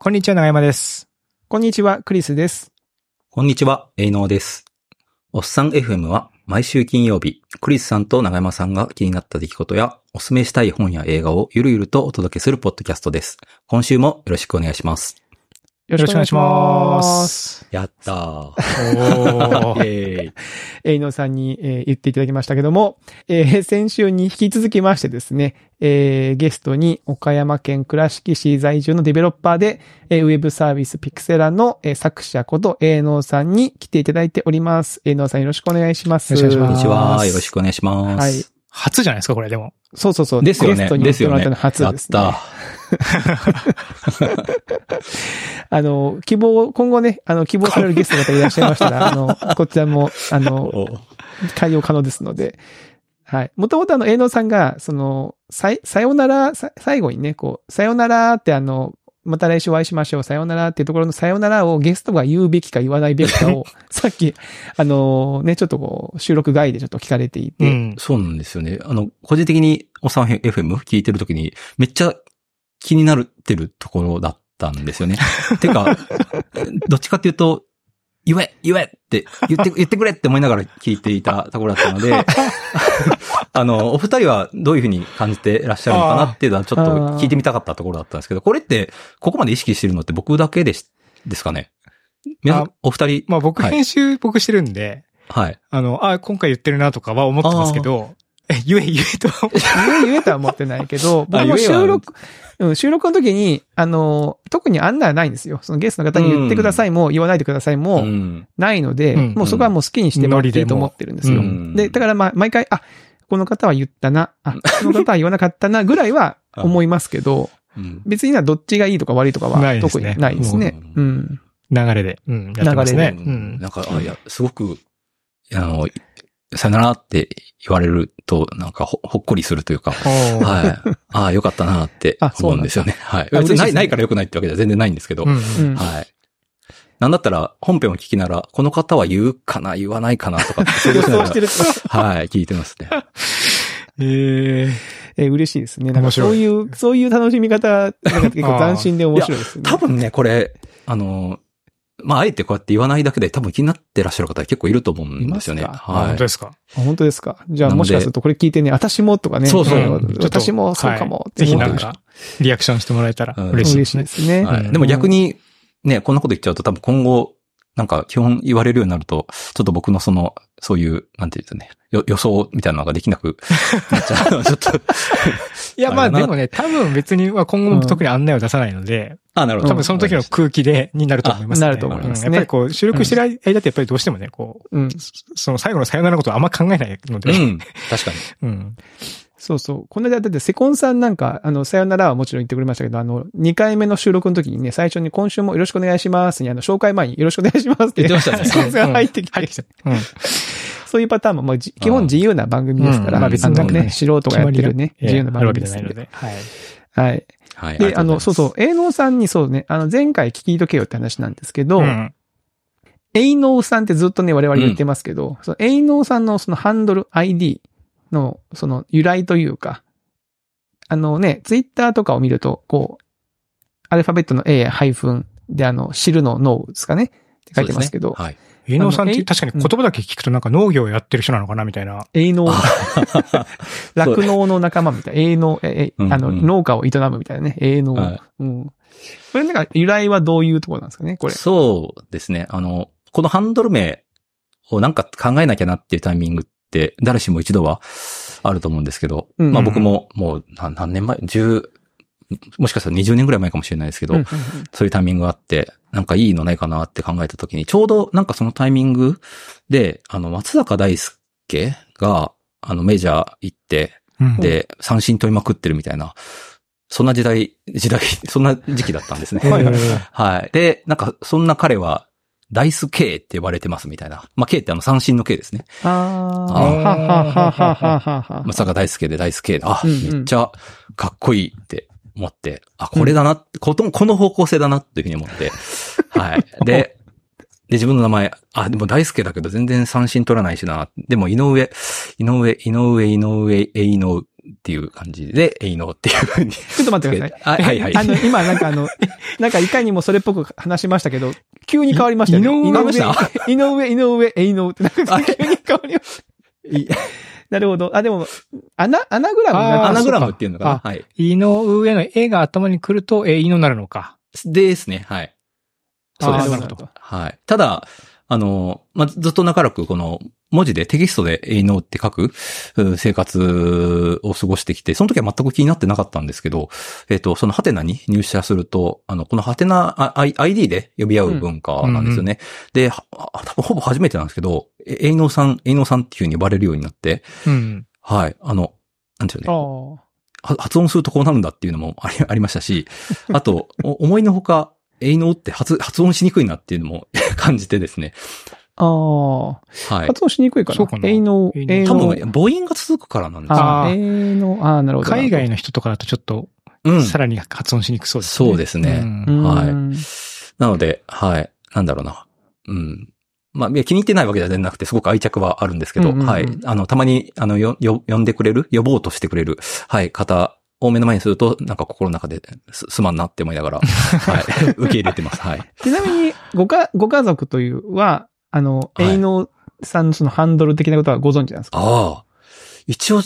こんにちは、長山です。こんにちは、クリスです。こんにちは、エイノーです。おっさん FM は毎週金曜日、クリスさんと長山さんが気になった出来事や、おすすめしたい本や映画をゆるゆるとお届けするポッドキャストです。今週もよろしくお願いします。よろしくお願いします。やったー。おー。えいのさんに、えー言っていただきましたけども、えー先週に引き続きましてですね、えーゲストに岡山県倉敷市在住のデベロッパーで、えーウェブサービスピクセラの、えー作者ことえいのさんに来ていただいております。えいのさんよろしくお願いします。よろしくお願いしこんにちは。ますよろしくお願いします。はい。初じゃないですか、これでも。そうそうそう。ですよねゲスト。にですよね。来てもらったの初ですね。た。あの、希望、今後ね、あの、希望されるゲストの方いらっしゃいましたら、あの、こちらも、あの、お対応可能ですので。はい。もともとあの、営農さんが、その、さい、さよなら、さ最後にね、こう、さよならってあの、また来週お会いしましょう、さよならっていうところのさよならをゲストが言うべきか言わないべきかを、さっき、あのね、ちょっとこう、収録外でちょっと聞かれていて、うん。そうなんですよね。あの、個人的におっさん FM 聞いてるときに、めっちゃ気になってるところだったんですよね。てか、どっちかっていうと、言え言えって言って、言ってくれって思いながら聞いていたところだったので、あの、お二人はどういうふうに感じてらっしゃるのかなっていうのはちょっと聞いてみたかったところだったんですけど、これって、ここまで意識してるのって僕だけでしですかね？皆さんあお二人、まあ僕、はい。編集僕してるんで、はい。あの、あ、今回言ってるなとかは思ってますけど、え、言え言えとは思って言え言えとは思ってないけど、僕も収録、うん、収録の時に、あの、特に案内はないんですよ。そのゲストの方に言ってくださいも、言わないでくださいも、ん。ないので、うんもうそこはもう好きにしてもらっていいと思ってるんですよ。ノで、だからまあ、毎回、あ、この方は言ったな、あ、この方は言わなかったな、ぐらいは 思いますけど、うん別にはどっちがいいとか悪いとかは特にないですね。ううん。流れで、うん、やってますね。流れうん。なんか、あいや、すごく、あの、さよならって言われると、なんかほ、ほっこりするというか、はい。ああ、よかったなって思うんですよね。はい。別にない、ないから良くないってわけじゃ全然ないんですけど、うんうんはい。なんだったら、本編を聞きながら、この方は言うかな、言わないかなとかって 想像予してる。はい、聞いてますね。ええー嬉しいですね。なんかそういう、そういう楽しみ方、なんか結構斬新で面白いですね。多分ね、これ、あの、まあ、あえてこうやって言わないだけで多分気になってらっしゃる方結構いると思うんですよね。はい本当。ですか？あ本当ですか？じゃあもしかするとこれ聞いてね、私もとかね。そうそう私もそうかもはいぜひなんか、リアクションしてもらえたらうん嬉しいですね。ですね。はい。うんでも逆に、ね、こんなこと言っちゃうと多分今後、なんか基本言われるようになると、ちょっと僕のその、そういう、なんていうんですかね、よ予想みたいなのができなくなっちゃう。ちょっと。いや、まあでもね、多分別に、まあ今後も特に案内を出さないので、あ、なるほど。多分その時の空気で、になると思いますね。あなると思いますねうんやっぱりこう、収録してる間ってやっぱりどうしてもね、こう、うん。その最後のさよならのことはあんま考えないので、うん。確かに。うん。そうそう。この間、だってセコンさんなんか、あの、さよならはもちろん言ってくれましたけど、あの、2回目の収録の時にね、最初に今週もよろしくお願いしますに、あの、紹介前によろしくお願いしますって。言ってましたねセコンさんが入ってきて、入ってきた。うん。そういうパターンも、まあ、じ基本自由な番組ですから、うんまあ別にね、素人がやってるね、自由な番組ですので。はい。はい。はい。で、あの、そうう。そう、営農さんにそうね、あの、前回聞きとけよって話なんですけど、うん。営農さんってずっとね、我々言ってますけど、その営農さんのそのハンドル ID のその由来というか、あのね、ツイッターとかを見ると、こう、アルファベットの A ハイフンであの、知るのノーですかねって書いてますけど、はい。営農さんって確かに言葉だけ聞くとなんか農業をやってる人なのかなみたいな。営農、酪農の仲間みたいな、営農、え、えうんうんあの、農家を営むみたいなね、営農。はいうん。これなんか由来はどういうところなんですかね、これ。そうですね。あの、このハンドル名をなんか考えなきゃなっていうタイミングって、誰しも一度はあると思うんですけど、うんまあ僕ももう何何年前 ?10、もしかしたら20年ぐらい前かもしれないですけど、うんうんそういうタイミングがあって、なんかいいのないかなって考えた時に、ちょうどなんかそのタイミングで、あの、松坂大輔が、あの、メジャー行って、うんで、三振取りまくってるみたいな、そんな時代、時代、そんな時期だったんですね。はいはいはい。で、なんか、そんな彼は、ダイス K って呼ばれてますみたいな。まあ、K ってあの三振の K ですね。ああ、ははははははは。まさか大輔でダイス K で、あ、うんうんめっちゃかっこいいって思って、あ、これだな、ことこの方向性だなっていうふうに思って、はい。で、で、自分の名前、あ、でも大輔だけど全然三振取らないしな。でも井上、井上、井上、井上、井っていう感じで、えいのっていうふうに。ちょっと待ってください。はいはいはいあの、今なんかあの、なんかいかにもそれっぽく話しましたけど、急に変わりましたね。い井上井上、井上、井上、えいのって、なんか急に変わりました。いなるほど。あ、でも、アナ、アナグラムあーアナグラムっていうのかな？あはい。胃の上の絵が頭に来ると、え、胃のなるのか？ですね、はい。そうですあーなるほど。はい。ただ、あの、まあ、ずっと長らくこの文字でテキストでえいのって書くう生活を過ごしてきて、その時は全く気になってなかったんですけど、えっ、と、そのハテナに入社すると、あの、このハテナ ID で呼び合う文化なんですよね。で、は多分ほぼ初めてなんですけど、ええいのさん、えいのさんっていう風に呼ばれるようになって、うん。はい。あの、なんていうね。発音するとこうなるんだっていうのも ありましたし、あと、お思いのほか、えいのって発発音しにくいなっていうのも 感じてですね。ああ。はい。発音しにくいかな。そうかなの、えいの多分、母音が続くからなんですよ。ああ、の、ああ、なるほど。海外の人とかだとちょっと、うん。さらに発音しにくそうですね。そうですねうんはいうんなので、はい。なんだろうな。うん。まあ、いや気に入ってないわけじゃなくて、すごく愛着はあるんですけど、うんうんうんはい。あの、たまに、あの、よ、よ、呼んでくれる、呼ぼうとしてくれる、はい、方を目の前にすると、なんか心の中で、す、すまんなって思いながら、はい。受け入れてます。はい。ちなみに、ごか、ご家族というは、あの、はいえいのさんのそのハンドル的なことはご存知なんですか？ああ。一応、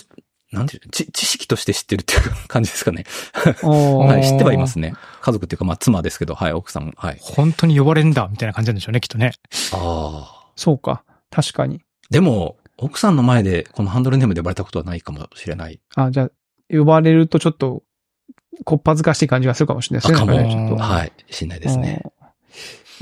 なんていうの知、知識として知ってるっていう感じですかね。はい、知ってはいますね。家族っていうか、まあ、妻ですけど、はい、奥さん、はい。本当に呼ばれんだ、みたいな感じなんでしょうね、きっとね。ああ。そうか。確かに。でも、奥さんの前でこのハンドルネームで呼ばれたことはないかもしれない。あ、じゃあ、呼ばれるとちょっと、こっぱずかしい感じがするかもしれないですね。あかもねちょっと。はい。しんないですね。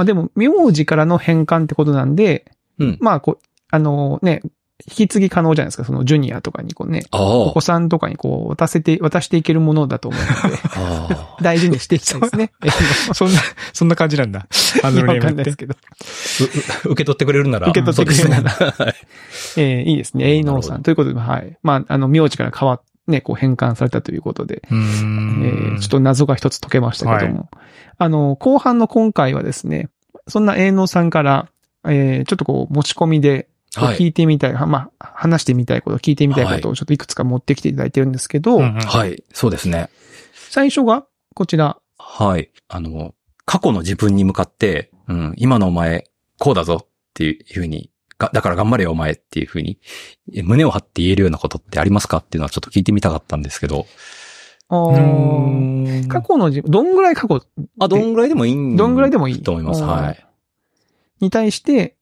うん。まあでも、名字からの変換ってことなんで、うん。まあ、こう、あのね、引き継ぎ可能じゃないですか。そのジュニアとかにこうね、おあ子さんとかにこう、渡せて、渡していけるものだと思うので、あ。ああ。大事にしていきたいですね。えそんな、そんな感じなんだ。ハンドルネわかームって。んないですけど。受け取ってくれるなら。受け取ってくれるなら えーいいですね。エイノーさん。ということで、はい。まあ、あの、名字から変わっね、こう変換されたということで、えんーちょっと謎が一つ解けましたけども。あの、後半の今回はですね、そんなエイノーさんから、えーちょっとこう、持ち込みで、聞いてみたい、はまあ、話してみたいこと、聞いてみたいことをちょっといくつか持ってきていただいてるんですけど、うんうんはい。そうですね。最初が、こちら。はい。あの、過去の自分に向かって、うん、今のお前、こうだぞっていうふうに、がだから頑張れよお前っていうふうに、え胸を張って言えるようなことってありますかっていうのはちょっと聞いてみたかったんですけど。あうーーん過去の自分、どんぐらい過去？あ、どんぐらいでもいいんどんぐらいでもいい？と思います。はい。に対して、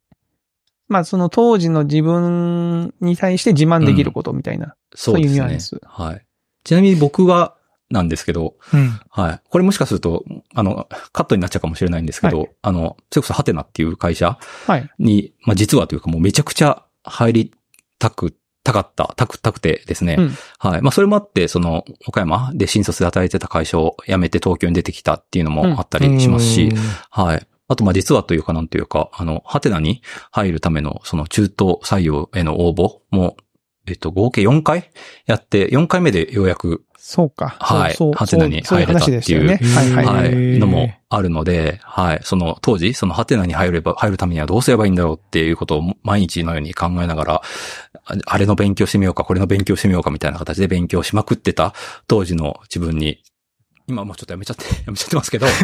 まあその当時の自分に対して自慢できることみたいな。そうですねそういうニュアンス。はい。ちなみに僕は、なんですけど、うん。はい。これもしかすると、あの、カットになっちゃうかもしれないんですけど、はあの、それこそハテナっていう会社はい。に、まあ実はというかもうめちゃくちゃ入りたく、たかった、たく、たくてですね。うんはい。まあそれもあって、その、岡山で新卒で働いてた会社を辞めて東京に出てきたっていうのもあったりしますし、はい。あと、まあ実はというかなんというか、あの、ハテナに入るための、その中東採用への応募も、えっと、合計4回？やって、4回目でようやくそうか。はいそうハテナに。入れたっていうはいはい。はい、のもあるので、はい、その当時、そのハテナに入れば、入るためにはどうすればいいんだろうっていうことを毎日のように考えながら、ああれの勉強してみようか、これの勉強してみようかみたいな形で勉強しまくってた当時の自分に、今もうちょっとやめちゃって、やめちゃってますけど、やめ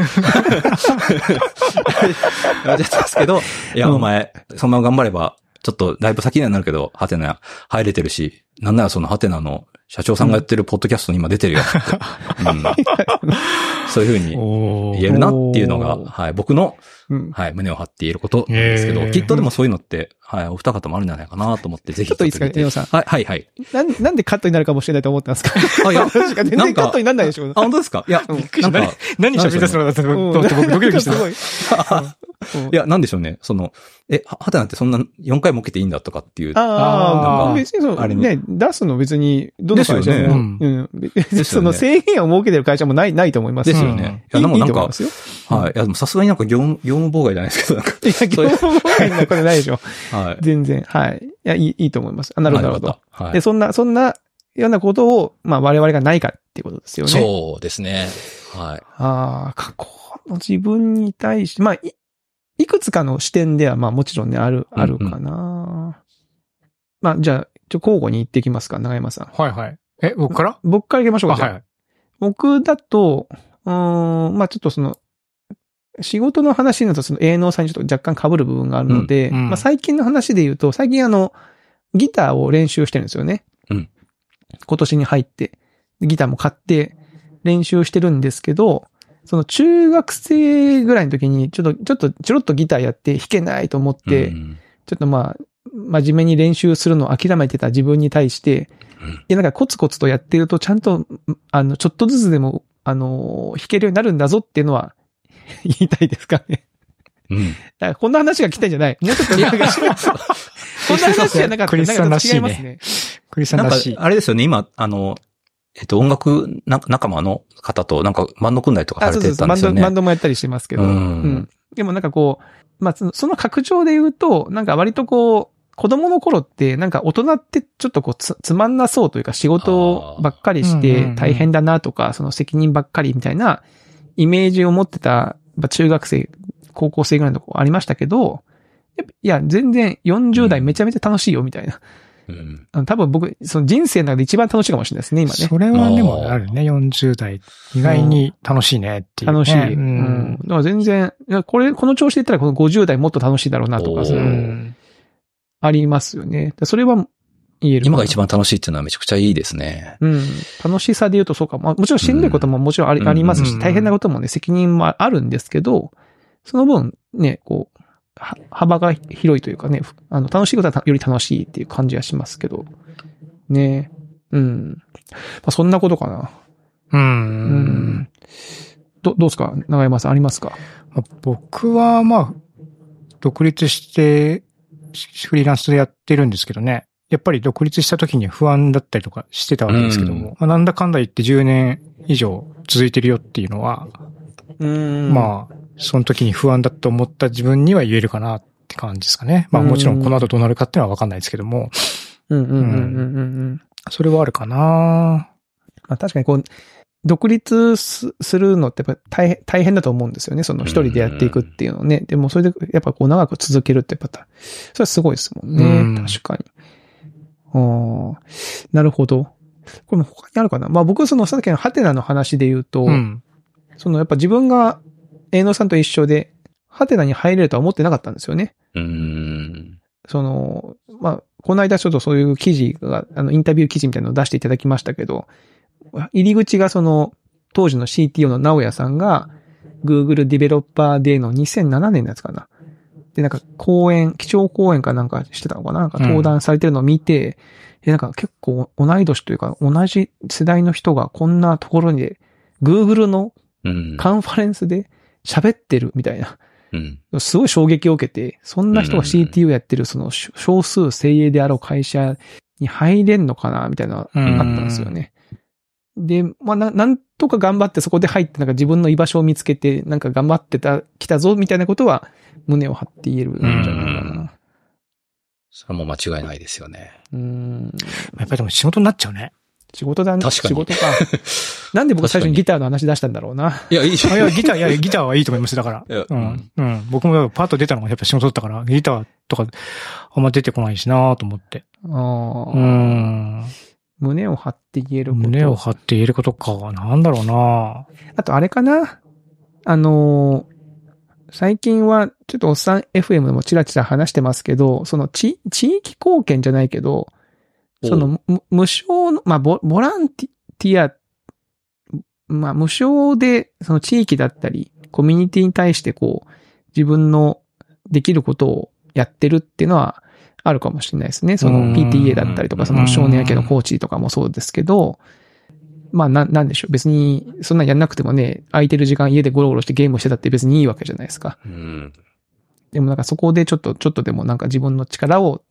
ちゃってますけど、いや、うんお前、そのまま頑張れば、ちょっとだいぶ先にはなるけど、ハテナ入れてるし、なんならそのハテナの社長さんがやってるポッドキャストに今出てるよって、うん。そういうふうに言えるなっていうのが、はい、僕の、うん。はい、胸を張って言えることなんですけど、きっとでもそういうのって、はい、お二方もあるんじゃないかなと思って、ぜひ。ちょっといいですか、エオさん。はい、はい、はい。なん、なんでカットになるかもしれないと思ってますか？あ、いや、確か全なんか然カットにならないでしょ。あ、本当ですか？いや、うんなんか、何喋り出すのかと思って僕ドキドキしてた。すごい。や、なんでしょうね。その、え、ははてなってそんな4回も受けていいんだとかっていう。ああ、別にその、あれにね、出すの別に、どの会社ですも、よねうん。別にすよねその制限を設けてる会社もない、ないと思いますですようんね。いいいや、なんか。はい。いや、でもさすがになんか業務、業務妨害じゃないですけど、なんか。いや、業務妨害なことないでしょ。はい。全然。はい。いや、いい、いいと思います。あなるほど、なるほど。はいで、。そんな、そんな、ようなことを、まあ、我々がないかっていうことですよね。そうですね。はい。ああ、過去の自分に対して、まあ、い、いくつかの視点では、まあもちろんね、ある、うんあるかな。まあ、じゃあ、ちょ、交互に言ってきますか、長山さん。はいはい。え、僕から？僕から行きましょうあ、か。じゃあはい。僕だと、うーん、まあちょっとその、仕事の話になるとその営農さんにちょっと若干被る部分があるので、うんうん。まあ最近の話で言うと、最近あの、ギターを練習してるんですよね。うん。今年に入って、ギターも買って練習してるんですけど、その中学生ぐらいの時にちょっと、ちょっとちょろっとギターやって弾けないと思って、うん。ちょっとまあ、真面目に練習するのを諦めてた自分に対して、うん。いや、なんかコツコツとやってると、ちゃんと、あの、ちょっとずつでも、あの、弾けるようになるんだぞっていうのは、言いたいですかね。うん。だからこんな話が来たんじゃないもうちょっとなんか、こんな話じゃなかったクリスさんらしいねなんかちょっと違いますね。クリスさんなんからしい、。あれですよね、今、あの、えっと、音楽な仲間の方と、なんか、バンド組んだりとかさあ、れてそうそうそう、バンド、たんですよね。バンドもやったりしてますけど。ううんん。でもなんかこう、まあ、そのその拡張で言うと、なんか割とこう、子供の頃って、なんか大人ってちょっとこうつ、つまんなそうというか仕事ばっかりして大変だなとか、その責任ばっかりみたいなイメージを持ってた、まあ中学生、高校生ぐらいのとこありましたけど、いや、全然40代めちゃめちゃ楽しいよみたいな。うん。あの多分僕、その人生の中で一番楽しいかもしれないですね、今ね。それはでもあるね、40代。意外に楽しいねっていう、ね。楽しい。ううん。ん。だから全然、いやこれ、この調子で言ったらこの50代もっと楽しいだろうなとか、そうのん。ありますよね。それは言える。今が一番楽しいっていうのはめちゃくちゃいいですね。うん。楽しさで言うとそうか。まあ、もちろんしんどいことももちろんあり,、うんありますし、うん大変なこともね、責任もあるんですけど、その分、ね、こう、は幅が広いというかね、ふあの、楽しいことはより楽しいっていう感じはしますけど。ね。うん。まあ、そんなことかな。う。うんん。ど、どうですか？長山さんありますか？まあ僕は、まあ、独立して、しフリーランスでやってるんですけどね。やっぱり独立した時に不安だったりとかしてたわけですけども、うん。まあ、なんだかんだ言って10年以上続いてるよっていうのは、うん。あ、まあ、その時に不安だと思った自分には言えるかなって感じですかね。まあもちろんこの後どうなるかっていうのはわかんないですけども、うん。うん。うん。うん。うん。うん。それはあるかなまあ確かにこう、独立すするのってやっぱ大変、大変だと思うん。ですよね。その一人でやっていくっていうのをね。でもそれでやっぱこう長く続けるってやっぱ、それはすごいですもん。ね。うん。確かに。ああ、なるほど。これも他にあるかな？まあ僕そのさっきのハテナの話で言うと、うん。そのやっぱ自分が営農さんと一緒で、ハテナに入れるとは思ってなかったんですよね。うん。その、まあ、この間ちょっとそういう記事が、あの、インタビュー記事みたいなのを出していただきましたけど、入り口がその、当時の CTO の直哉さんが、Google ディベロッパーデーの2007年のやつかな。で、なんか講演、基調講演かなんかしてたのかな？なんか登壇されてるのを見て、え、なんか結構同い年というか同じ世代の人がこんなところに、Google のうん。カンファレンスで喋ってるみたいな。うん。すごい衝撃を受けて、そんな人が CTO やってるその少少数精鋭であろう会社に入れんのかな？みたいなのがあったんですよね。で、まあな、なんとか頑張ってそこで入ってなんか自分の居場所を見つけて、なんか頑張ってた、来たぞみたいなことは胸を張って言えるんじゃないかな。それはもう間違いないですよね。うん。やっぱりでも仕事になっちゃうね。仕事だね。確かに仕事か。なんで僕最初にギターの話出したんだろうな。いや、いいじゃあいや、ギター、いや、ギターはいいと思います。だから。うん。うん。僕もパッと出たのがやっぱ仕事だったから、ギターとかあんま出てこないしなと思って。あーうん。胸を張って言えること。胸を張って言えることか。なんだろうなあとあれかな？あのー最近は、ちょっとおっさん FM でもチラチラ話してますけど、その地、地域貢献じゃないけど、その、む無償の、まあ、ボボランティア、まあ、無償で、その地域だったり、コミュニティに対してこう、自分のできることをやってるっていうのは、あるかもしれないですね。そのうん。PTA だったりとか、その少年野球のコーチとかもそうですけど、まあ、な、なんでしょう。別に、そんなんやんなくてもね、空いてる時間家でゴロゴロしてゲームしてたって別にいいわけじゃないですか。うん。でもなんかそこでちょっと、ちょっとでもなんか自分の力を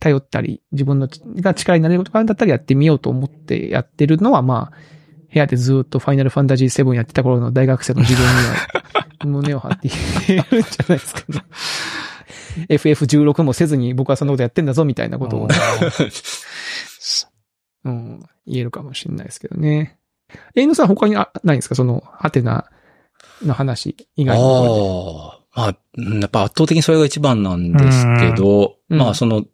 頼ったり、自分のが力になれることがあるんだったらやってみようと思ってやってるのは、まあ、部屋でずっとファイナルファンタジー7やってた頃の大学生の自分には、胸を張って言えるんじゃないですかね。FF16 もせずに僕はそんなことやってんだぞみたいなことを、うん、言えるかもしれないですけどね。えのさん他にあないんですか？その、ハテナの話以外のところで。ああ。まあ、うんやっぱ圧倒的にそれが一番なんですけど、うんまあその、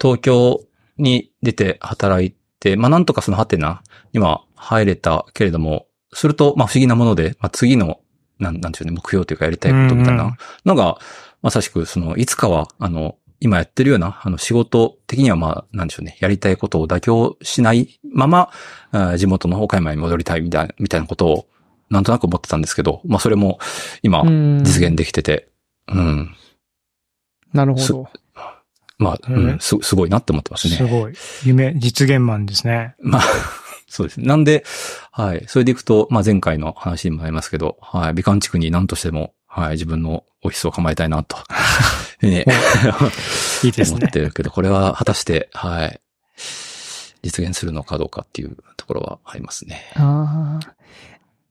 東京に出て働いで、まあなんとかそのハテナには入れたけれども、すると、まあ不思議なもので、まあ次の、なん、なんでしょうね、目標というかやりたいことみたいなのが、まさしく、その、いつかは、あの、今やってるような、あの、仕事的には、まあ、なんでしょうね、やりたいことを妥協しないまま、地元の岡山に戻りたいみたいな、みたいなことを、なんとなく思ってたんですけど、まあ、それも、今、うん実現できてて、うん。なるほど。まあ、うん、す、すごいなって思ってますね。すごい。夢、実現マンですね。まあ、そうですね。なんで、はい。それでいくと、まあ前回の話にもありますけど、はい。美観地区に何としても、はい。自分のオフィスを構えたいなと。ね。いいですね思ってるけど、これは果たして、はい。実現するのかどうかっていうところはありますね。ああ。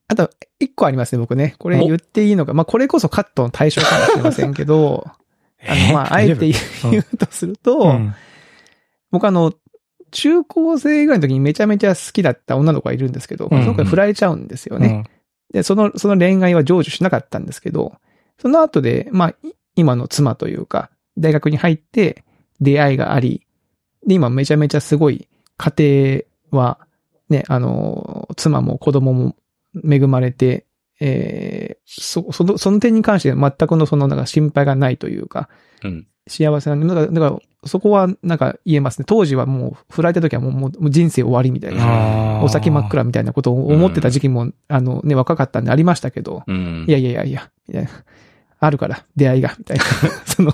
あと、一個ありますね、僕ね。これ言っていいのか。まあ、これこそカットの対象かもしれませんけど、あの、まあ、あえて言うとすると、うん僕あの、中高生ぐらいの時にめちゃめちゃ好きだった女の子がいるんですけど、うんうんその子に振られちゃうんですよね。うんで、その、その恋愛は成就しなかったんですけど、その後で、まあ、い今の妻というか、大学に入って出会いがあり、で、今めちゃめちゃすごい家庭は、ね、あの、妻も子供も恵まれて、えーそ、その、その点に関して全くのその、なんか心配がないというか、うん。幸せなんで、だから、だからそこはなんか言えますね。当時はもう、振られた時はもうもう人生終わりみたいな。お先真っ暗みたいなことを思ってた時期も、あのね、若かったんでありましたけど、うん。いやいやいやいや、みたいな。あるから、出会いが、みたいな。その、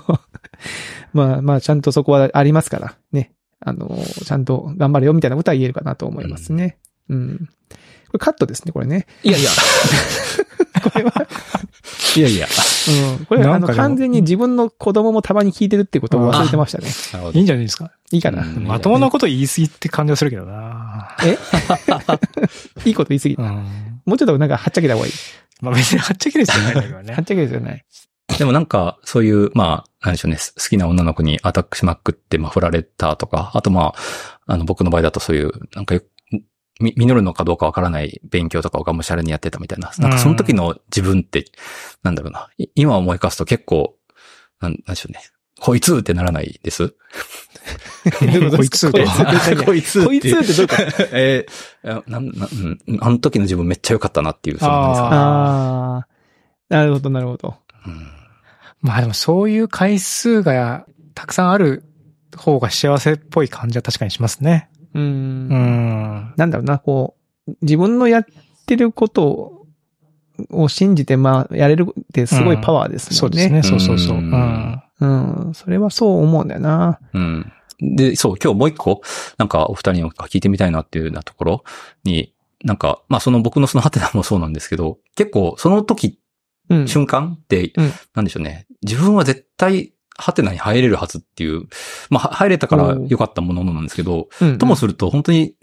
まあまあ、ちゃんとそこはありますから、ね。あの、ちゃんと頑張れよ、みたいなことは言えるかなと思いますね。うん。これカットですね、これね。いやいや。これは、いやいや。うん。これは、あの、完全に自分の子供もたまに聞いてるっていうことを忘れてましたね。いいんじゃないですか？いいかな。うんまともなこと言い過ぎって感じはするけどな。え いいこと言い過ぎう。ん。もうちょっとなんか、はっちゃけた方がいい。まあ別にはっちゃける必要ないんだけどはっね。ちゃけですよね。でもなんか、そういう、まあ、なんでしょうね、好きな女の子にアタックしまくって、まあ、振られたとか、あとまあ、あの、僕の場合だとそういう、なんかよ、み、実るのかどうかわからない勉強とかをがむしゃらにやってたみたいな。なんかその時の自分って、なんだろうな。い今思い返すと結構、なん、なんでしょうね。こいつってならないです？こいつ こいつこいつってどういうこと？えーなん、なん、うんあの時の自分めっちゃ良かったなっていう、そのなんですかねああ。なるほど、なるほど。うんまあでもそういう回数がたくさんある方が幸せっぽい感じは確かにしますね。う。うんん。なんだろうな、こう、自分のやってることを信じて、まあ、やれるってすごいパワーですもね。そうんですね。そうそうそう。ううんん。うん。それはそう思うんだよな。うん。で、そう、今日もう一個、なんかお二人に聞いてみたいなっていうようなところに、なんか、まあその僕のそのハテナもそうなんですけど、結構その時、うん。瞬間って、うんなんでしょうね。自分は絶対、ハテナに入れるはずっていう、まあは入れたから良かったものなんですけど、うんともすると本当に、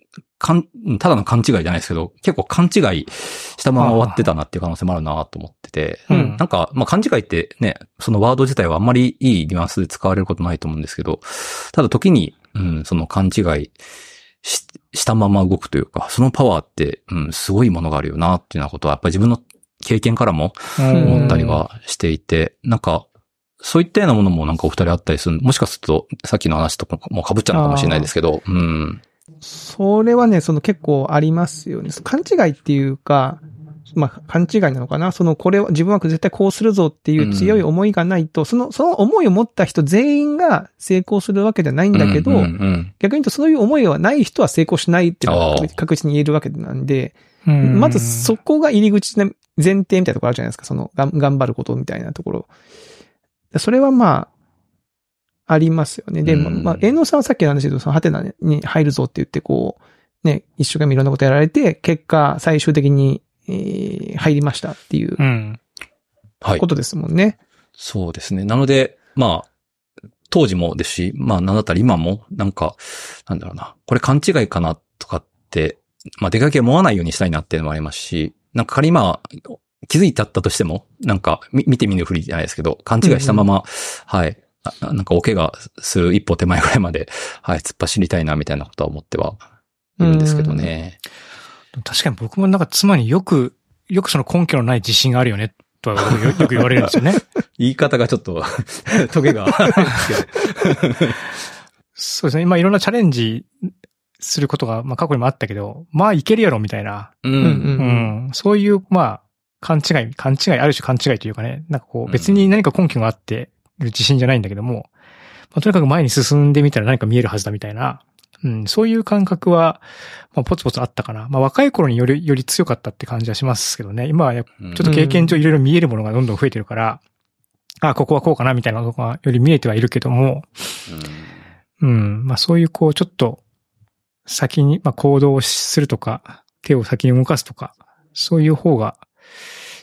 かん、ただの勘違いじゃないですけど、結構勘違いしたまま終わってたなっていう可能性もあるなと思ってて、うんなんか、まあ、勘違いってね、そのワード自体はあんまりいいニュアンスで使われることないと思うんですけど、ただ時に、うん、その勘違いししたまま動くというか、そのパワーって、うん、すごいものがあるよなっていうようなことは、やっぱり自分の経験からも思ったりはしていて、なんか、そういったようなものもなんかお二人あったりする。もしかすると、さっきの話とかも被っちゃうのかもしれないですけど、うん。それはね、その結構ありますよね。勘違いっていうか、まあ、勘違いなのかなその、これは、自分は絶対こうするぞっていう強い思いがないと、その、その思いを持った人全員が成功するわけじゃないんだけど、うんうんうん逆に言うとそういう思いはない人は成功しないっていうのは確実に言えるわけなんで、うんまずそこが入り口の前提みたいなところあるじゃないですか。その、がん頑張ることみたいなところ。それはまあ、ありますよね。で、うんまあ、遠藤さんはさっきの話でそのハテナに入るぞって言って、こう、ね、一生懸命いろんなことやられて、結果、最終的に、えー入りましたっていううん。はいこ。とですもんね。そうですね。なので、まあ、当時もですし、まあ、なんだったら今も、なんか、なんだろうな、これ勘違いかなとかって、まあ、出かけ思わないようにしたいなっていうのもありますし、なんか仮にまあ、気づいちゃったとしても、なんか、み見て見ぬふりじゃないですけど、勘違いしたまま、はい、あなんかお怪我する一歩手前ぐらいまで、はい、突っ走りたいな、みたいなことは思ってはいるんですけどね。確かに僕もなんか妻によく、よくその根拠のない自信があるよね、とはよよく言われるんですよね。言い方がちょっと、トゲがあるんですけど。そうですね。今いろんなチャレンジすることが、まあ過去にもあったけど、まあいけるやろみたいな、うん。うんうん、そういう、まあ、勘違い、勘違い、ある種勘違いというかね、なんかこう、別に何か根拠があってる自信じゃないんだけども、まあ、とにかく前に進んでみたら何か見えるはずだみたいな、うん、そういう感覚は、まあ、ポツポツあったかな。まあ、若い頃により、より強かったって感じはしますけどね。今はちょっと経験上いろいろ見えるものがどんどん増えてるから、あ、ここはこうかなみたいなのがより見えてはいるけども、うん、まあそういうこう、ちょっと、先に、まあ行動するとか、手を先に動かすとか、そういう方が、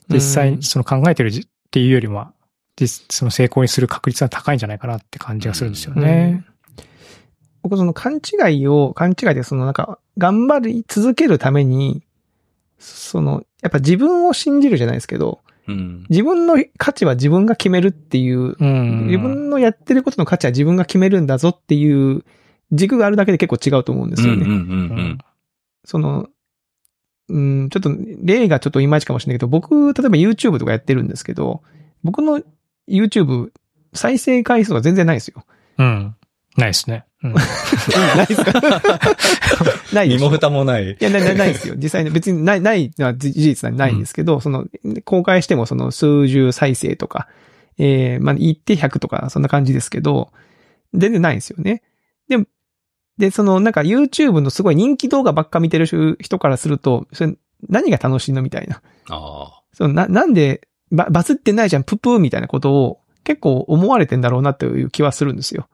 実うん際、その考えてるじっていうよりは、実、その成功にする確率は高いんじゃないかなって感じがするんですよね。僕その勘違いを、勘違いでそのなんか、頑張り続けるために、その、やっぱ自分を信じるじゃないですけど、うん。自分の価値は自分が決めるっていう、うん。自分のやってることの価値は自分が決めるんだぞっていう軸があるだけで結構違うと思うんですよね。うんうんうんその、うん、ちょっと例がちょっといまいちかもしれないけど、僕、例えば YouTube とかやってるんですけど、僕の YouTube 再生回数が全然ないんですよ。うん。ないですね。うん。ないですか？ない身も蓋もない。いや、な、な、ないですよ。実際に別にない、ないのは事実はないんですけど、その、公開してもその数十再生とか、えー、まあ、言って100とか、そんな感じですけど、全然ないんですよね。で、で、その、なんか YouTube のすごい人気動画ばっか見てる人からすると、それ何が楽しいの？みたいな。あそのな、なんで、ババズってないじゃん、ププーみたいなことを結構思われてんだろうなっていう気はするんですよ。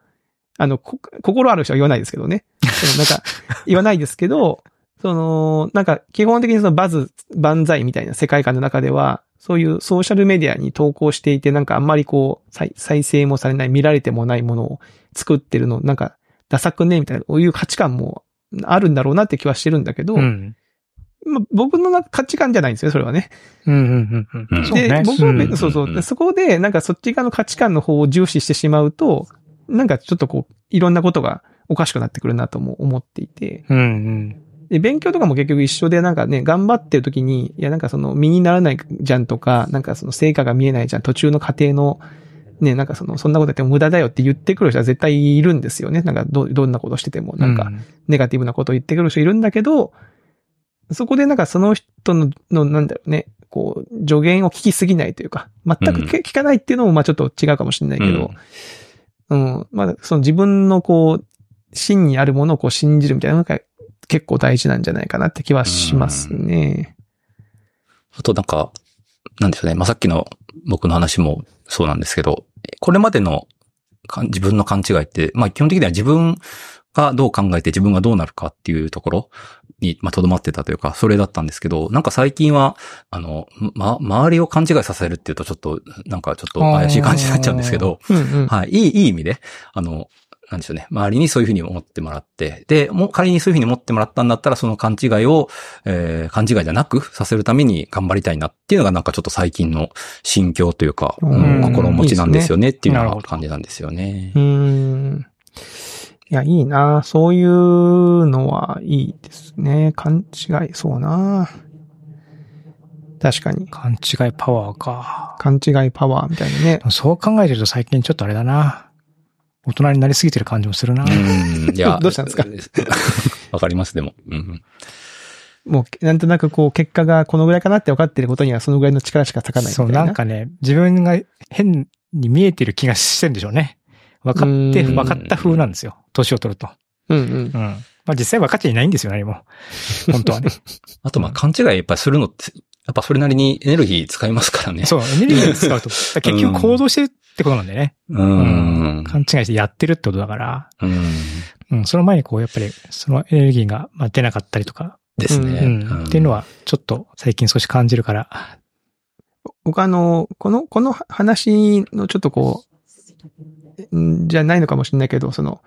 あの、こ心ある人は言わないですけどね。そのなんか、言わないですけど、その、なんか、基本的にそのバズ、万歳みたいな世界観の中では、そういうソーシャルメディアに投稿していて、なんかあんまりこう、再再生もされない、見られてもないものを作ってるの、なんか、ダサくねみたいな、こういう価値観もあるんだろうなって気はしてるんだけど、うん。まあ、僕の価値観じゃないんですよ、それはね。うん。うん。うん。うんで、そうね。僕は別、うんそうそうそこで、なんかそっち側の価値観の方を重視してしまうと、なんかちょっとこう、いろんなことがおかしくなってくるなとも思っていて、うん。うん。で、勉強とかも結局一緒で、なんかね、頑張ってる時に、いや、なんかその、身にならないじゃんとか、なんかその成果が見えないじゃん、途中の過程の、ね、なんかその、そんなことやっても無駄だよって言ってくる人は絶対いるんですよね。なんかど、どんなことしてても、なんか、ネガティブなことを言ってくる人いるんだけど、そこでなんかその人の、のなんだろうね、こう、助言を聞きすぎないというか、全く聞,、聞かないっていうのもまあちょっと違うかもしれないけど、うん、まあその自分のこう、真にあるものをこう信じるみたいなのが結構大事なんじゃないかなって気はしますね。あとなんか、なんでしょうね。まあ、さっきの僕の話もそうなんですけど、これまでのか自分の勘違いって、まあ、基本的には自分がどう考えて自分がどうなるかっていうところに、まあ、とどまってたというか、それだったんですけど、なんか最近は、あの、ま、周りを勘違いさせるっていうとちょっと、なんかちょっと怪しい感じになっちゃうんですけど、うんうん。はい、いい、いい意味で、あの、なんでしょうね。周りにそういうふうに思ってもらって、で、もう仮にそういうふうに思ってもらったんだったら、その勘違いを、えー、勘違いじゃなくさせるために頑張りたいなっていうのがなんかちょっと最近の心境というか、うんうん心持ちなんですよねっていうのがな感じなんですよねう。ーん。いや、いいなそういうのはいいですね。勘違い、そうな確かに。勘違いパワーか。勘違いパワーみたいなね。そう考えてると最近ちょっとあれだな。大人になりすぎてる感じもするな。うん、いや。どうしたんですか？わかります、でも。うんもう、なんとなくこう、結果がこのぐらいかなって分かってることにはそのぐらいの力しか咲かないみたそ、いうな。なんかね、自分が変に見えてる気がしてるんでしょうね。分かって、うん分かった風なんですよ。年を取ると。うんうん。うん。まあ実際分かっちゃいないんですよ、何も。本当はね。あと、まあ、勘違いやっぱりするのって、やっぱそれなりにエネルギー使いますからね。そう、エネルギーを使うと。結局行動してるってことなんだよね。う。うん。勘違いしてやってるってことだから。うん。うん。その前にこう、やっぱり、そのエネルギーがまあ出なかったりとか。ですね。うん。っていうのは、ちょっと最近少し感じるから。僕あの、この、この話のちょっとこう、んじゃないのかもしれないけど、その、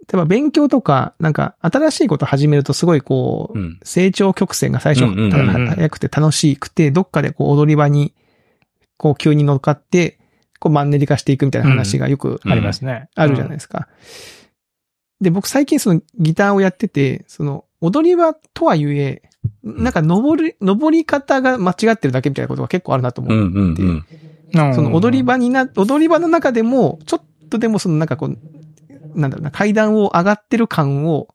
例えば勉強とか、なんか新しいこと始めるとすごいこう、うん。成長曲線が最初、早くて楽しくて、どっかでこう踊り場に、こう急に乗っかって、こうマンネリ化していくみたいな話がよくうんありますね。あるじゃないですか。で、僕最近そのギターをやってて、その踊り場とはいえ、なんか登り、登り方が間違ってるだけみたいなことが結構あるなと思う。うんうんうん。うんその踊り場にな、踊り場の中でも、ちょっとでもそのなんかこう、なんだろうな、階段を上がってる感を、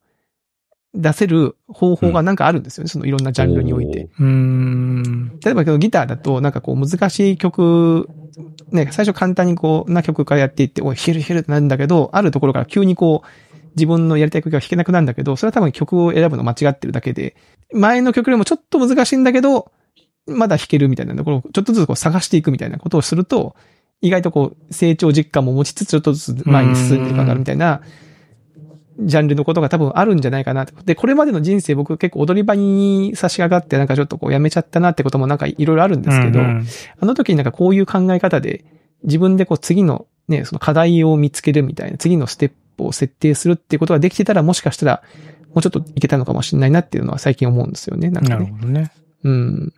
出せる方法がなんかあるんですよね。そのいろんなジャンルにおいて。うーん。例えばギターだと、なんかこう難しい曲、ね、最初簡単にこうな曲からやっていって、おい、弾ける弾けるってなるんだけど、あるところから急にこう、自分のやりたい曲が弾けなくなるんだけど、それは多分曲を選ぶの間違ってるだけで、前の曲よりもちょっと難しいんだけど、まだ弾けるみたいなところをちょっとずつこう探していくみたいなことをすると、意外とこう、成長実感も持ちつつ、ちょっとずつ前に進んでいく感があるみたいな、ジャンルのことが多分あるんじゃないかなと。で、これまでの人生僕結構踊り場に差し掛かってなんかちょっとこうやめちゃったなってこともなんかいろいろあるんですけど、うんうんあの時になんかこういう考え方で自分でこう次のね、その課題を見つけるみたいな、次のステップを設定するっていうことができてたらもしかしたらもうちょっといけたのかもしれないなっていうのは最近思うんですよね。なんなかね。るほどね。うん。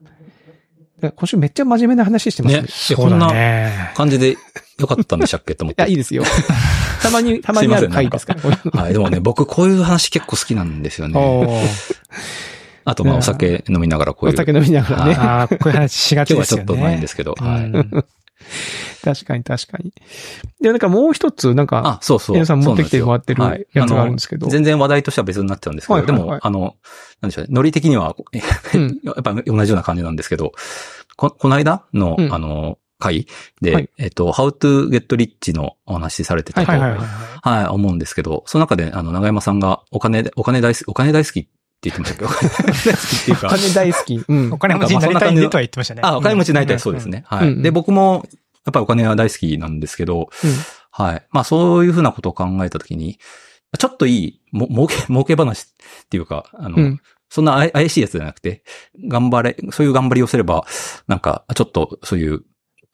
今週めっちゃ真面目な話してますね。ね。こんなね。感じでよかったんでしたっけ？と思っ いや、て。いいですよ。たまに、たまにある回ですか？ら。はい。でもね、僕こういう話結構好きなんですよね。あと、まあ、お酒飲みながらこういう。お酒飲みながらね。ああ、こういう話しがち今ですよね。日はちょっとないんですけど。はい。う ん確かに確かに。で、なんかもう一つ、なんか、あ、そうそう。皆さん持ってきてもらってるやつがあるんですけど。はい全然話題としては別になっちゃうんですけど、はいはいはい。でも、あの、なんでしょうね、ノリ的には、うん。やっぱ同じような感じなんですけど、こ、この間の、うん。あの、回で、はい。えっと、How to Get Rich のお話しされてたと、はいい、ははいはい。はい。思うんですけど、その中で、あの、長山さんがお金で、お金大好き、お金大好きって言ってましたっけ お金大好きっていうおか、金大好き。うん。お金持ちになりたいんでとは言ってましたね。あ、お金持ちになりたい、んそうです。ね。はい。うんで、僕も、やっぱりお金は大好きなんですけど、はい。まあそういうふうなことを考えたときに、ちょっといい、も、儲け、儲け話っていうか、あの、うん。そんなあい怪しいやつじゃなくて、頑張れ、そういう頑張りをすれば、なんか、ちょっとそういう、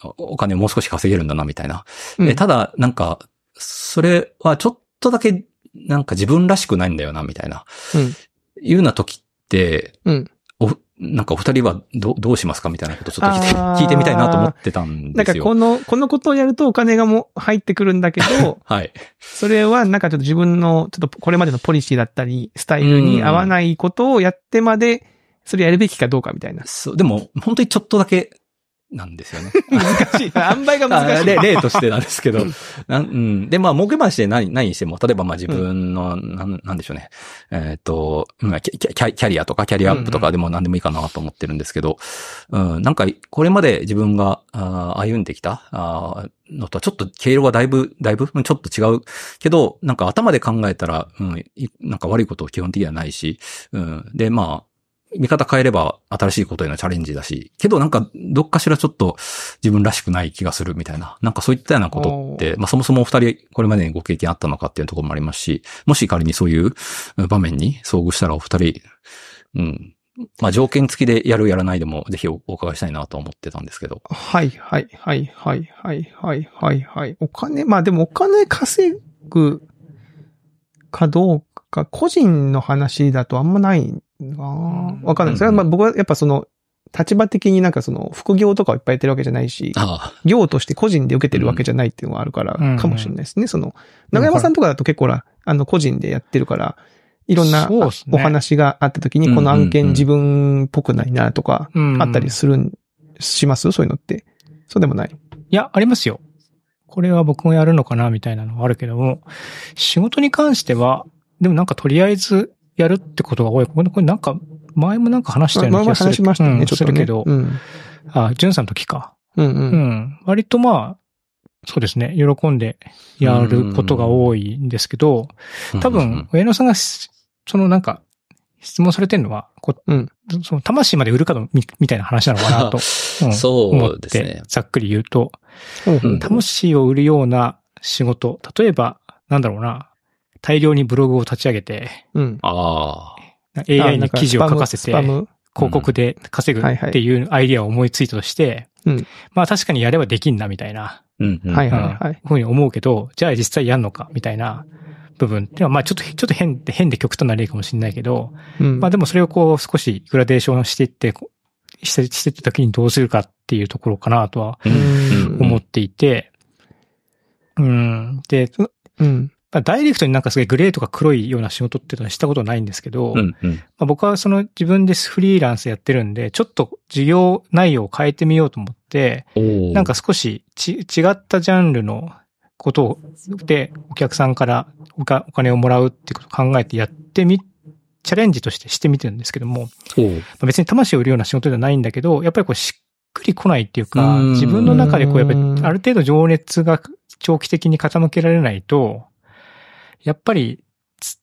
おお金をもう少し稼げるんだな、みたいな。うんえただ、なんか、それはちょっとだけ、なんか自分らしくないんだよな、みたいな。うん。いうな時って、うん。お、なんかお二人はどどうしますかみたいなことをちょっと聞いて 聞いてみたいなと思ってたんなんですよ。かこの、このことをやるとお金がもう入ってくるんだけど、はい。それはなんかちょっと自分の、ちょっとこれまでのポリシーだったり、スタイルに合わないことをやってまで、それやるべきかどうかみたいな。そう、でも、本当にちょっとだけなんですよね。難しい。塩梅が難しい。あ例例としてなんですけど。なんうん、で、まあ、儲け話で何、何にしても、例えばまあ自分の、なん、なんでしょうね。えっ、と、うんキャキャキャリアとかキャリアアップとかでも何でもいいかなと思ってるんですけど、うん、なんか、これまで自分があー歩んできたあーのとはちょっと経路がだいぶ、だいぶ、うんちょっと違うけど、なんか頭で考えたら、うん、いなんか悪いこと基本的にはないし、うん、で、まあ、見方変えれば新しいことへのチャレンジだし、けどなんかどっかしらちょっと自分らしくない気がするみたいな、なんかそういったようなことって、まあそもそもお二人これまでにご経験あったのかっていうところもありますし、もし仮にそういう場面に遭遇したらお二人、うん、まあ条件付きでやるやらないでもぜひおお伺いしたいなと思ってたんですけど。はい、はい、はい、はい、はい、はい、はい、はい。お金、まあでもお金稼ぐかどうか、個人の話だとあんまないなわかんない。それはまあ僕はやっぱその、立場的になんかその、副業とかをいっぱいやってるわけじゃないし、あ業として個人で受けてるわけじゃないっていうのがあるから、うんかもしれないですね。その、長山さんとかだと結構ほら、あの、個人でやってるから、いろんなお話があった時に、この案件自分っぽくないなとか、うんあったりするん、します？そういうのって。そうでもない？いや、ありますよ。これは僕もやるのかな、みたいなのはあるけども、仕事に関しては、でもなんかとりあえずやるってことが多い。これこれなんか、前もなんか話したような気がする。話しましたね、うんちょっとね。するけど、うん。あ、ジュンさんの時か。うんう。うんん。割とまあ、そうですね。喜んでやることが多いんですけど、あ。多分、上野さんがし、そのなんか、質問されてるのは、こうんその魂まで売るかのみみたいな話なのかなと、うんそう思ってですね、。ざっくり言うと、うん魂を売るような仕事、例えば、なんだろうな、大量にブログを立ち上げて、うん。ああ。AI に記事を書かせて、広告で稼ぐっていうアイディアを思いついたとして、うんまあ確かにやればできんな、みたいな、うん、うん。はいはいはい。ふうに思うけど、じゃあ実際やんのか、みたいな部分っていうのは、まあちょっと、ちょっと変で、変で極端な例かもしれないけど、うん。まあでもそれをこう少しグラデーションしていって、して、していった時にどうするかっていうところかなとは思っていて、うん。で、うん。まあダイレクトになんかすごいグレーとか黒いような仕事っていうのはしたことないんですけど、うん、うん。まあ、僕はその自分でフリーランスやってるんで、ちょっと事業内容を変えてみようと思って、なんか少しち違ったジャンルのことでお客さんからおかお金をもらうってことを考えてやってみチャレンジとしてしてみてるんですけども、まあ別に魂を売るような仕事ではないんだけど、やっぱりこうしっくり来ないっていうかう、ん。自分の中でこうやっぱりうんある程度情熱が長期的に傾けられないと、やっぱりつ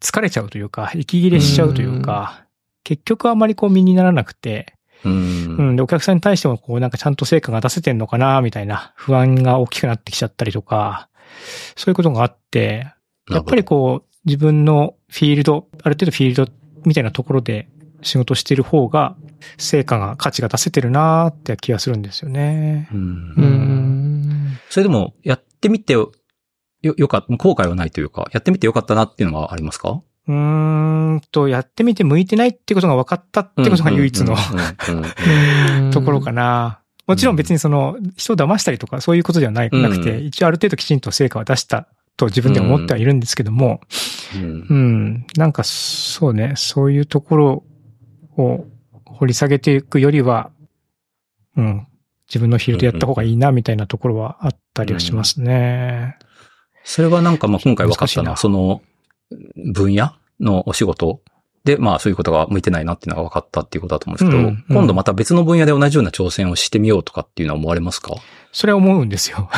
疲れちゃうというか、息切れしちゃうというか、結局あまりこう身にならなくて、う。うんん、で、お客さんに対してもこうなんかちゃんと成果が出せてんのかな、みたいな不安が大きくなってきちゃったりとか、そういうことがあって、やっぱりこう、自分のフィールド、ある程度フィールドみたいなところで仕事してる方が、成果が、価値が出せてるなーって気がするんですよね。う。うんん。それでも、やってみてよ、よかった、後悔はないというか、やってみてよかったなっていうのはありますか？うーんと、やってみて向いてないってことが分かったってことが唯一のうんうんうんうん ところかな。もちろん別にその、人を騙したりとかそういうことではないなくて、うん一応ある程度きちんと成果は出したと自分で思ってはいるんですけども、うんうん。なんか、そうね、そういうところを掘り下げていくよりは、うん。自分のフィールドやった方がいいな、みたいなところはあったりはしますね。それはなんかまあ今回分かったのは、その分野のお仕事で、まあそういうことが向いてないなっていうのが分かったっていうことだと思うんですけど、うんうん今度また別の分野で同じような挑戦をしてみようとかっていうのは思われますか？それは思うんですよ。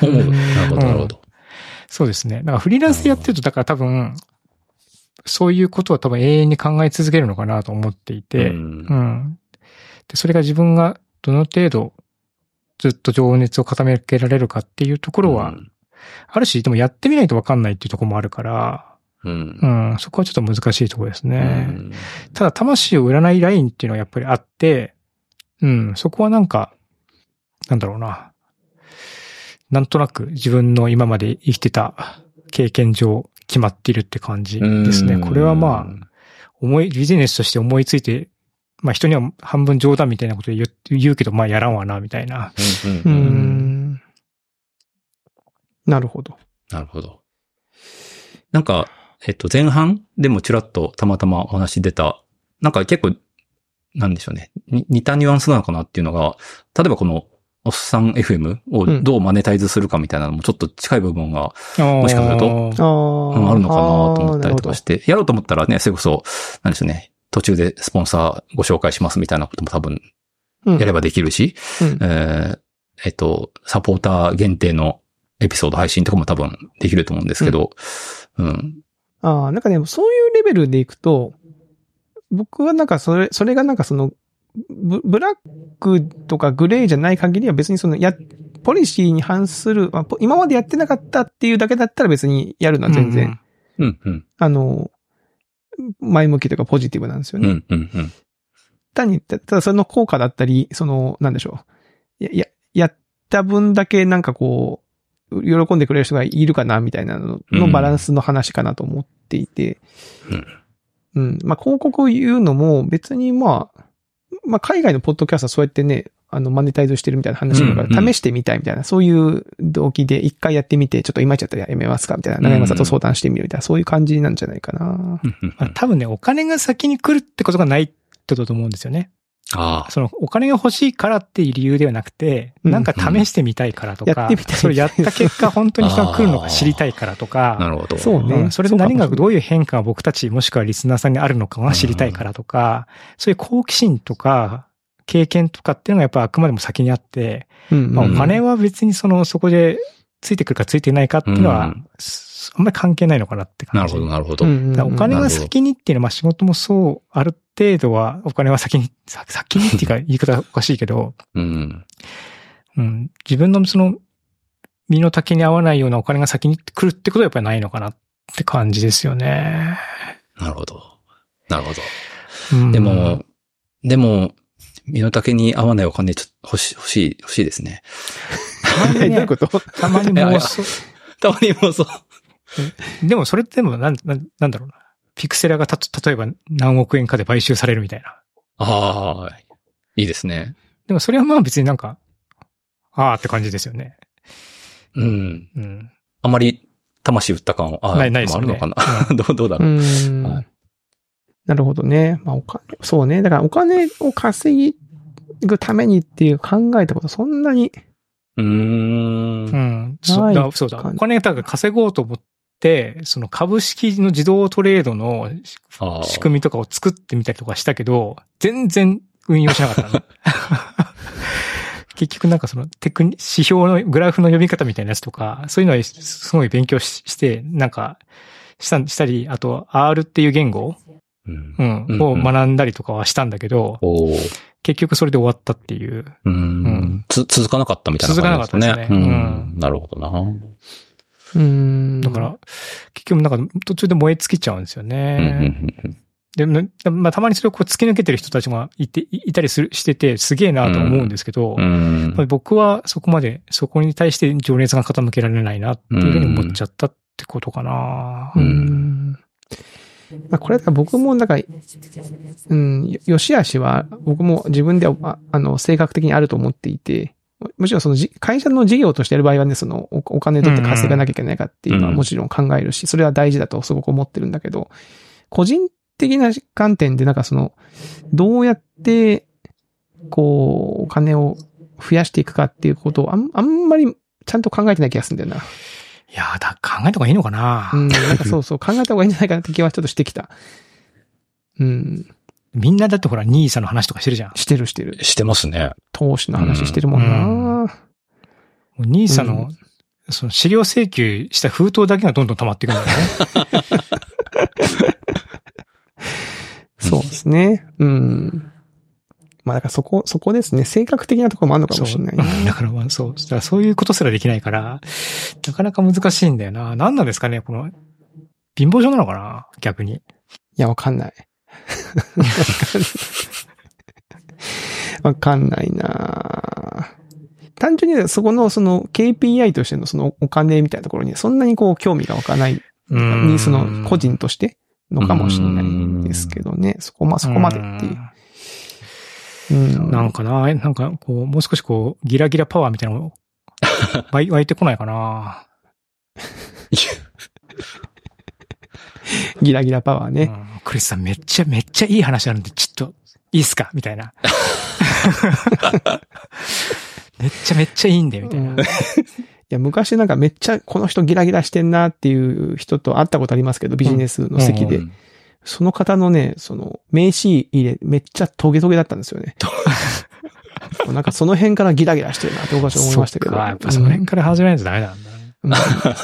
思う。うんなるほど、なるほど。そうですね。だからフリーランスでやってると、だから多分、そういうことは多分永遠に考え続けるのかなと思っていて、うんうん。で、それが自分がどの程度ずっと情熱を傾けられるかっていうところは、あるし、でもやってみないとわかんないっていうところもあるから、うん。ううんん、そこはちょっと難しいところですうね。んただ、魂を売らないラインっていうのはやっぱりあって、うん、そこはなんか、なんだろうな。なんとなく自分の今まで生きてた経験上決まっているって感じですね。これはまあ、思い、ビジネスとして思いついて、まあ人には半分冗談みたいなことで言う言うけど、まあやらんわな、みたいな。うん。なるほど。なるほど。なんか、えっと、前半でもちらっとたまたまお話出た、なんか結構、なんでしょうね。に似たニュアンスなのかなっていうのが、例えばこの、おっさん FM をどうマネタイズするかみたいなのもちょっと近い部分が、もしかするとあうんあるのかなと思ったりとかしして、やろうと思ったらね、それこそ、なんでしょうね。途中でスポンサーご紹介しますみたいなことも多分てやればできるし、うんえーえっと、サポーター限定のエピソード配信とかも多分できると思うんですけど、うん。ああ、なんかね、そういうレベルでいくと、僕はなんかそれ、それがなんかその、ブブラックとかグレーじゃない限りは別にその、や、ポリシーに反する、まあポ今までやってなかったっていうだけだったら別にやるのは全然、うん、うん、あの、前向きというかポジティブなんですよね。うん、うん、うん。単に、たただその効果だったり、その、なんでしょう。や、や、やった分だけなんかこう、喜んでくれる人がいるかな、みたいなののバランスの話かなと思っていて。うん。まあ、広告を言うのも別にまあ、まあ、海外のポッドキャストはそうやってね、あの、マネタイズしてるみたいな話だから、うんうん試してみたいみたいな、そういう動機で一回やってみて、ちょっといまいちゃったらやめますかみたいな、長山さんと相談してみるみたいな、そういう感じなんじゃないかな。うん多分ね、お金が先に来るってことがないってことだと思うんですよね。ああ、そのお金が欲しいからっていう理由ではなくて、うん。なんか試してみたいからとか、やってみたい。それやった結果本当に人が来るのか知りたいからとか、なるほど。そうね。うん。それで何がどういう変化が僕たちもしくはリスナーさんにあるのかが知りたいからとか、そういう好奇心とか、経験とかっていうのがやっぱあくまでも先にあって、うん。まあおうん金は別にその、そこでついてくるかついてないかっていうのはうん、すあんまり関係ないのかなって感じ。なるほど、なるほど。お金が先にっていうのは、まあ仕事もそう、ある程度はお金は先に、さ先にっていうか 言い方おかしいけど、うん。うん、自分のその、身の丈に合わないようなお金が先に来るってことはやっぱりないのかなって感じですよね。なるほど。なるほど。うんでも、でも、身の丈に合わないお金ちょっと欲しい、欲しい、欲しいですね。たまにえどういうね、こと？たまに妄想。たまにもそう。でもそれってでもなん、なんなんだろうな。ピクセラがた、例えば何億円かで買収されるみたいな。ああ、いいですね。でもそれはまあ別になんか、ああって感じですよね。うん。うん。あまり魂打った感は、あないないですよねあるのかな。どう、どうだうろう。んはいなるほどね。まあ、お金、そうね。だからお金を稼ぐためにっていう考えたことそんなに、うーんう。ん。そうないだ、そうだ。感じお金だから稼ごうと思っって、その株式の自動トレードの仕組みとかを作ってみたりとかしたけど、全然運用しなかったの。結局なんかそのテクニ、指標のグラフの読み方みたいなやつとか、そういうのはすごい勉強しして、なんか、した、したり、あと R っていう言語、うんうん、うんを学んだりとかはしたんだけど、おー結局それで終わったっていう。ううんん。つ、続かなかったみたいな感じですね。続かなかったですねうん。なるほどな。うん。だから、結局なんか途中で燃え尽きちゃうんですようんね。うんでも、まあ、たまにそれをこう突き抜けてる人たちもいて、いいたりする、してて、すげえなと思うんですけど、僕はそこまで、そこに対して情熱が傾けられないなっていうふうに思っちゃったってことかな。う。ん。まあ、これは僕もなんか、うん、よよしあしは僕も自分では、ああの、性格的にあると思っていて、ももちろんそのじ会社の事業としてやる場合はね、そのおお金どうやって稼がなきゃいけないかっていうのはうんもちろん考えるし、それは大事だとすごく思ってるんだけど、個人的な観点でなんかその、どうやって、こう、お金を増やしていくかっていうことをあんあんまりちゃんと考えてない気がするんだよな。いやーだ、考えた方がいいのかな、うん、なんかそうそう、考えた方がいいんじゃないかなって気はちょっとしてきた。うん、みんなだってほら、ニーサの話とかしてるじゃん。してるしてる。してますね。投資の話してるもんな、うんもうニーサの、その資料請求した封筒だけがどんどん溜まっていくんだよね。そうですね。うん。まあだからそこ、そこですね。性格的なところもあるのかもしれないな。そうだからまあそう。だからそういうことすらできないから、なかなか難しいんだよな。何なんですかねこの、貧乏症なのかな逆に。いや、わかんない。わかんないな単純にそこのその KPI としてのそのお金みたいなところにそんなにこう興味が湧かない、にその個人としてのかもしれないんですけどね。そこま、そこまでっていう。うん。なんかな、なんかこう、もう少しこう、ギラギラパワーみたいなの湧い 湧いてこないかな。ギラギラパワーね。うんクリスさんめっちゃめっちゃいい話あるんで、ちょっと、いいっすか？みたいな。めっちゃめっちゃいいんで、みたいな。うんいや、昔なんかめっちゃこの人ギラギラしてんなっていう人と会ったことありますけど、ビジネスの席で。うんその方のね、その、名刺入れ、めっちゃトゲトゲだったんですよね。なんかその辺からギラギラしてるなって僕は思いましたけど。やっぱその辺から始めないとダメなんだ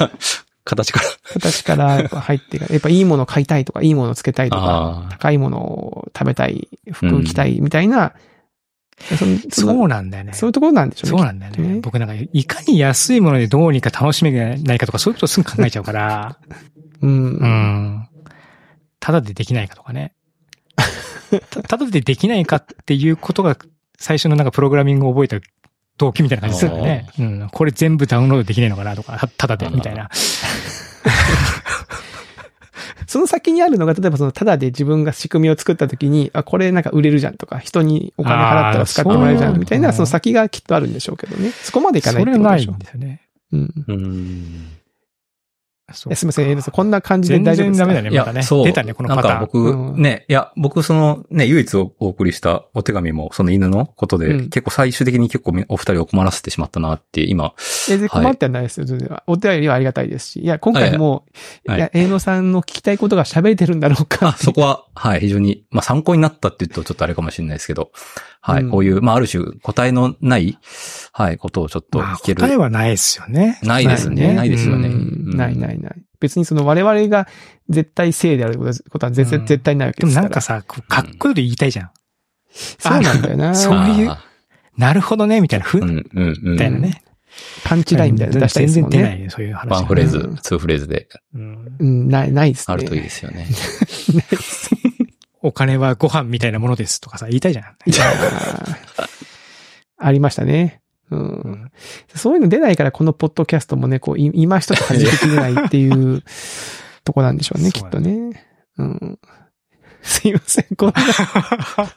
ね。うんうん形から。形からやっぱ入ってやっぱいいもの買いたいとか、いいものつけたいとか。高いものを食べたい、服着たいみたいな、そのそのそうなんだよね。そういうところなんでしょうね。そうなんだよね。ね僕なんか、いかに安いものでどうにか楽しめないかとか、そういうことをすぐ考えちゃうから、うん。うん。ただでできないかとかね。たただでできないかっていうことが、最初のなんかプログラミングを覚えた動機みたいな感じですよね。うん。これ全部ダウンロードできないのかなとか、たただで、みたいな。その先にあるのが、例えばその、ただで自分が仕組みを作った時に、あ、これなんか売れるじゃんとか、人にお金払ったら使ってもらえるじゃんみたいな、その先がきっとあるんでしょうけどね。そこまでいかないそれはないってことでしょんですよね。うん。うん。すみません、エイドさん、こんな感じで全大丈夫ですか？然ダメだね、またね。そう。出たね、このパターン。なんか僕、うん。ね、いや、僕そのね、唯一お送りしたお手紙もその犬のことで、うん。結構最終的に結構みお二人を困らせてしまったなって今、全然困ってはないですよ、お便りはありがたいですし。いや、今回も、はい。い。や、営農さんの聞きたいことが喋れてるんだろうかあ、そこは、はい、非常に、まあ参考になったって言うとちょっとあれかもしれないですけど、はい、うん。こういう、まあある種答えのない、はい、ことをちょっとまあ聞ける。答えはないですよね。ないですね。ないですよね。うん。ないないない。別にその我々が絶対正であることは絶対、うん絶対ないわけでですから。もなんかさ、かっこよく言いたいじゃん。そうなんだよな。そういうあなるほどね、みたいな、ふ、ーうん、うん、うん。みたいなね。パンチラインみたいなの出したいですもんね。全然出ないよ、そういう話。ワンフレーズうん、ツーフレーズでうんうん、ない、ないですね。あるといいですよね。お金はご飯みたいなものですとかさ、言いたいじゃん。ありましたね。うんうんそういうの出ないからこのポッドキャストもね、こう、い今一つ始めてきれないっていう とこなんでしょうね、きっとね。うん。すいません、こんな。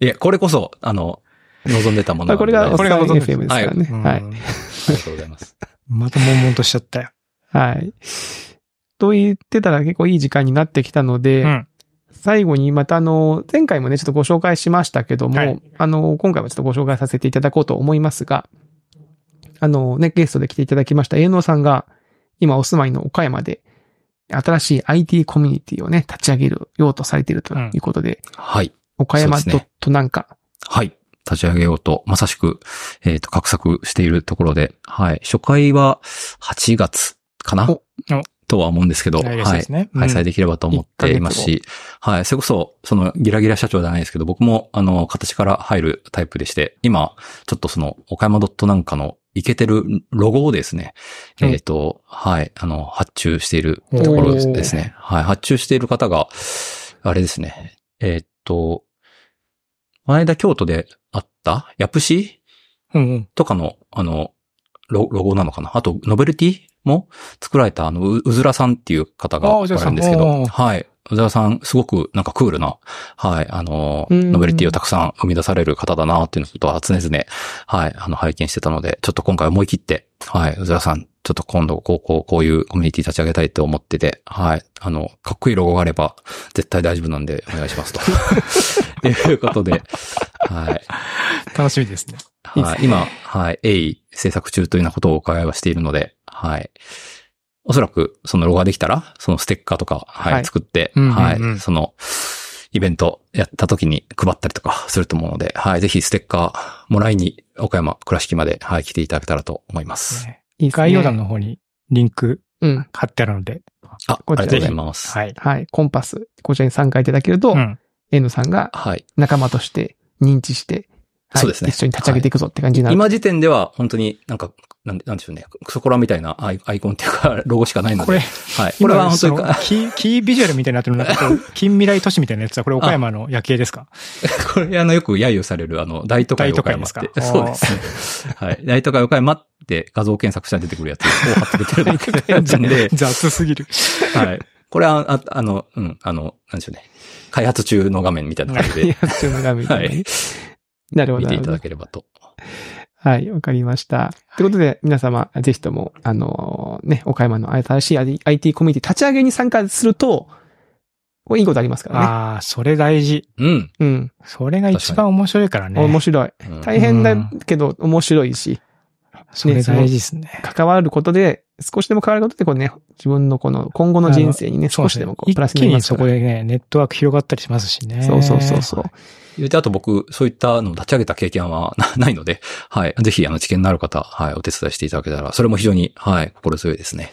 いや、これこそ、あの、望んでたものなんでこれが、これが望んで FM ですからね。うんはい。ありがとうございます。また悶々としちゃったよ。はい。と言ってたら結構いい時間になってきたので、うん。最後にまたあの、前回もね、ちょっとご紹介しましたけども、はいあの、今回はちょっとご紹介させていただこうと思いますが、あのね、ゲストで来ていただきました、営農さんが、今お住まいの岡山で、新しい IT コミュニティをね、立ち上げるようとされているということで、はい。岡山ドットなんか、はい。立ち上げようと、まさしく、えっ、と、画策しているところで、はい。初回は8月かな？おおとは思うんですけど、はい。ですね。うん開催できればと思っていますし、はい。それこそ、その、ギラギラ社長じゃないですけど、僕も、あの、形から入るタイプでして、今、ちょっとその、岡山ドットなんかの、いけてるロゴをですね、うんえっ、と、はい、あの、発注しているところですね。はい。発注している方が、あれですね、えっ、と、この間京都であった、ヤプシうんうん。とかの、あの、ロロゴなのかな？あと、ノベルティ？も作られた、あの、ううずらさんっていう方があおられるんですけど、はい。うずらさん、すごくなんかクールな、はい、あの、うん。ノベルティをたくさん生み出される方だなっていうことは常々、はい、あの、拝見してたので、ちょっと今回思い切って、はい、うずらさん、ちょっと今度、こう、こう、こういうコミュニティ立ち上げたいと思ってて、はい、あの、かっこいいロゴがあれば、絶対大丈夫なんで、お願いしますと。いうことで、はい。楽しみですね。はい、今、はい、鋭制作中というようなことをお伺いはしているので、はい。おそらく、そのロゴができたら、そのステッカーとか、はい、はい作って、うんうんうんはい、その、イベントやった時に配ったりとかすると思うので、はい、ぜひステッカーもらいに、岡山倉敷まで、はい、来ていただけたらと思います。ねいいですね概要欄の方にリンクうん。貼ってあるので、あ、あこちらでりがとうございます。はい。はい。コンパス、こちらに参加いただけると、うん。エノさんがはい。仲間として認知して、はいそうですね一緒に立ち上げていくぞって感じになる。今時点では、本当になんか、なんでなんでしょうね、クソコラみたいなアイアイコンっていうか、ロゴしかないので、これ、はい。これは本当にキー、キービジュアルみたいになってるのなんか近未来都市みたいなやつは、これ岡山の夜景ですか？これ、あの、よく揶揄される、あの、大都会岡山って。大都会ですか？そうですね。はい。大都会岡山って画像検索したら出てくるやつを貼ってくれてるなんで、雑すぎる。はい。これは、ああの、うん、あの、なんでしょうね。開発中の画面みたいな感じいでや、普通の画面はいなるほど。見ていただければと。はい、わかりました。ということで、皆様、ぜひとも、あのね、岡山の新しい IT コミュニティ立ち上げに参加すると、これいいことありますからね。ああ、それ大事。うん。うん。それが一番面白いからね。面白い。うん大変だけど、面白いし、それ大事ですね。関わることで、少しでも関わることで、こうね、自分のこの今後の人生にね、そう少しでもこう、一プラスに気にそなりますから。こでね、ネットワーク広がったりしますしね。そうそうそうそう。言うて、あと僕、そういったのを立ち上げた経験はなないので、はい。ぜひ、あの、知見のある方、はい、お手伝いしていただけたら、それも非常に、はい、心強いですね。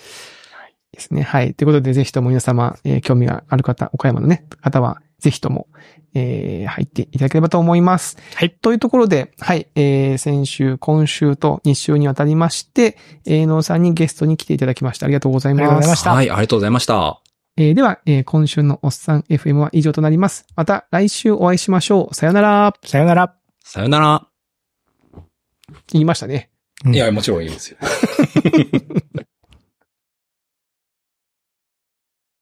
ですね。はい。ということで、ぜひとも皆様、えー興味がある方、岡山のね、方は、ぜひとも、えー入っていただければと思います。はい。というところで、はい、えー先週、今週と2週にわたりまして、えー、のさんにゲストに来ていただきました。ありがとうございありがとうます。ございましたはい、ありがとうございました。えーでは、えー今週のおっさん FM は以上となります。また来週お会いしましょう。さよなら。さよなら。さよなら。言いましたね。うんいや、もちろんいいですよ。